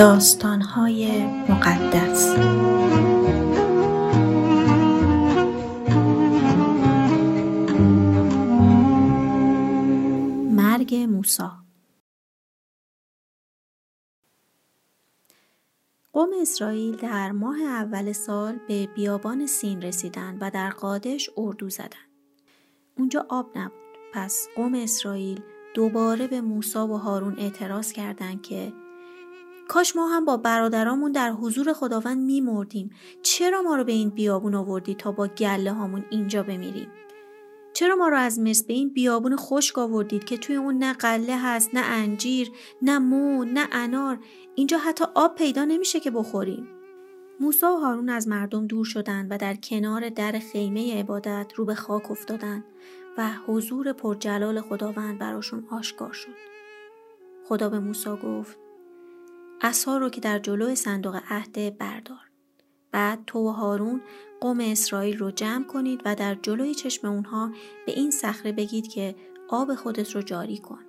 داستانهای مقدس مرگ موسا قوم اسرائیل در ماه اول سال به بیابان سین رسیدند و در قادش اردو زدند. اونجا آب نبود. پس قوم اسرائیل دوباره به موسا و هارون اعتراض کردند که کاش ما هم با برادرامون در حضور خداوند میمردیم. چرا ما رو به این بیابون آوردی تا با گله هامون اینجا بمیریم؟ چرا ما رو از مصر به این بیابون خشک آوردید که توی اون نه قله هست نه انجیر نه مو نه انار؟ اینجا حتی آب پیدا نمیشه که بخوریم. موسی و هارون از مردم دور شدند و در کنار در خیمه عبادت رو به خاک افتادند و حضور پرجلال خداوند براشون آشکار شد. خدا به موسی گفت عصا رو که در جلو صندوق عهد بردار. بعد تو و هارون قوم اسرائیل رو جمع کنید و در جلوی چشم اونها به این صخره بگید که آب خودت رو جاری کن.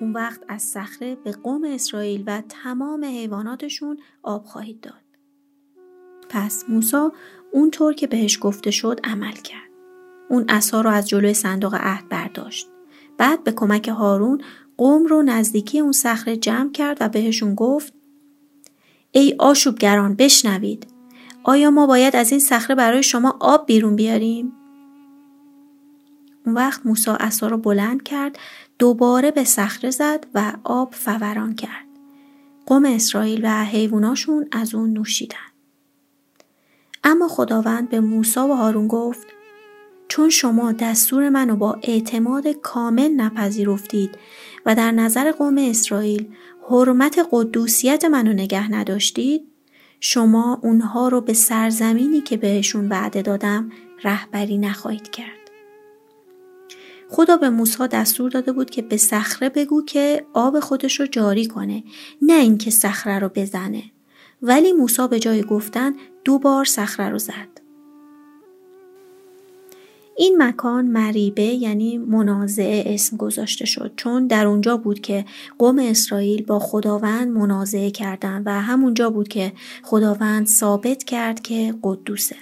اون وقت از صخره به قوم اسرائیل و تمام حیواناتشون آب خواهید داد. پس موسا اونطور که بهش گفته شد عمل کرد اون عصا رو از جلوی صندوق عهد برداشت بعد به کمک هارون قوم رو نزدیکی اون صخره جمع کرد و بهشون گفت ای آشوبگران بشنوید آیا ما باید از این صخره برای شما آب بیرون بیاریم؟ اون وقت موسی عصا رو بلند کرد دوباره به صخره زد و آب فوران کرد. قوم اسرائیل و حیواناشون از اون نوشیدن. اما خداوند به موسی و هارون گفت چون شما دستور منو با اعتماد کامل نپذیرفتید و در نظر قوم اسرائیل حرمت قدوسیت منو نگه نداشتید شما اونها رو به سرزمینی که بهشون وعده دادم رهبری نخواهید کرد. خدا به موسی دستور داده بود که به صخره بگو که آب خودش رو جاری کنه نه اینکه صخره رو بزنه ولی موسی به جای گفتن دو بار صخره رو زد. این مکان مریبه یعنی منازعه اسم گذاشته شد چون در اونجا بود که قوم اسرائیل با خداوند منازعه کردند و همونجا بود که خداوند ثابت کرد که قدوسه.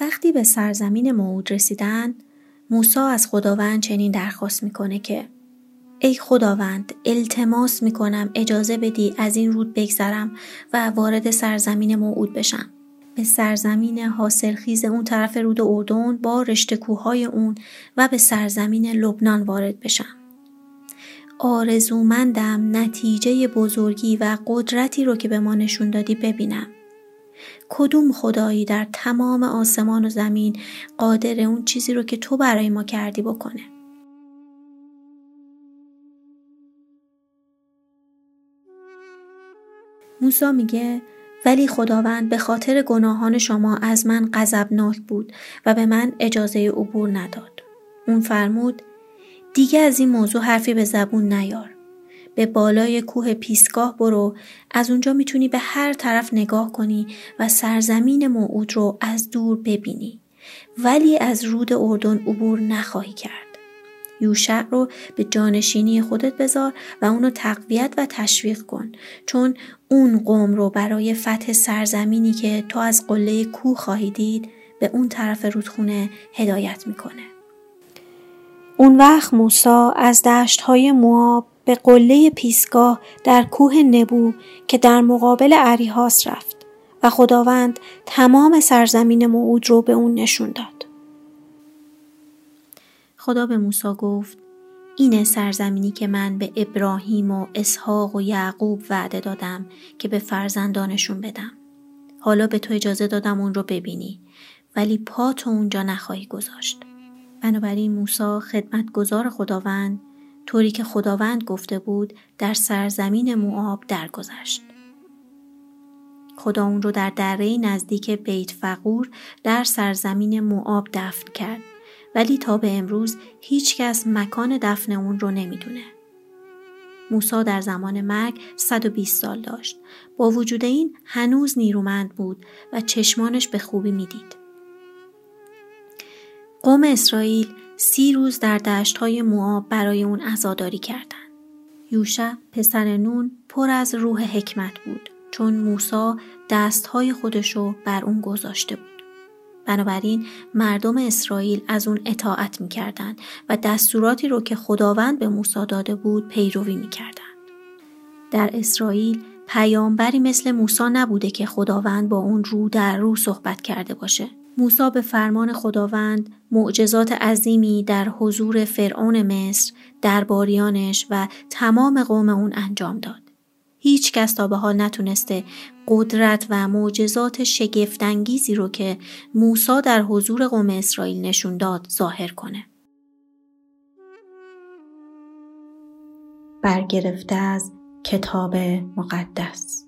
وقتی به سرزمین موعود رسیدن موسی از خداوند چنین درخواست می‌کنه که ای خداوند التماس می کنم اجازه بدی از این رود بگذرم و وارد سرزمین موعود بشم. به سرزمین حاصلخیز اون طرف رود اردن با رشته کوههای اون و به سرزمین لبنان وارد بشم. آرزومندم نتیجه بزرگی و قدرتی رو که به ما نشون دادی ببینم. کدوم خدایی در تمام آسمان و زمین قادر اون چیزی رو که تو برای ما کردی بکنه. موسا میگه ولی خداوند به خاطر گناهان شما از من غضبناک بود و به من اجازه عبور نداد. اون فرمود دیگه از این موضوع حرفی به زبون نیار. به بالای کوه پیسگاه برو از اونجا می‌تونی به هر طرف نگاه کنی و سرزمین موعود رو از دور ببینی ولی از رود اردن عبور نخواهی کرد. یوشع رو به جانشینی خودت بذار و اونو تقویت و تشویق کن چون اون قوم رو برای فتح سرزمینی که تو از قله کوه خواهی دید به اون طرف رودخونه هدایت می‌کنه. اون وقت موسا از دشت های مواب به قله پیسگاه در کوه نبو که در مقابل عریهاس رفت و خداوند تمام سرزمین موعود رو به اون نشون داد. خدا به موسی گفت اینه سرزمینی که من به ابراهیم و اسحاق و یعقوب وعده دادم که به فرزندانشون بدم. حالا به تو اجازه دادم اون رو ببینی ولی پا تو اونجا نخواهی گذاشت. بنابراین موسی خدمتگزار خداوند طوری که خداوند گفته بود در سرزمین موآب درگذشت. خدا اون رو در دره نزدیک بیت فقور در سرزمین موآب دفن کرد ولی تا به امروز هیچ کس مکان دفن اون رو نمی‌دونه. موسا در زمان مرگ 120 سال داشت. با وجود این هنوز نیرومند بود و چشمانش به خوبی می‌دید. قوم اسرائیل سی روز در دشت های موآب برای اون عزاداری کردند. یوشع پسر نون پر از روح حکمت بود چون موسا دستهای خودشو بر اون گذاشته بود. بنابراین مردم اسرائیل از اون اطاعت می‌کردند و دستوراتی رو که خداوند به موسی داده بود پیروی می‌کردند. در اسرائیل پیامبری مثل موسی نبوده که خداوند با اون رو در رو صحبت کرده باشه. موسی به فرمان خداوند معجزات عظیمی در حضور فرعون مصر، درباریانش و تمام قوم اون انجام داد. هیچ کس تا به حال نتونسته قدرت و معجزات شگفتانگیزی رو که موسی در حضور قوم اسرائیل نشون داد ظاهر کنه. برگرفته از کتاب مقدس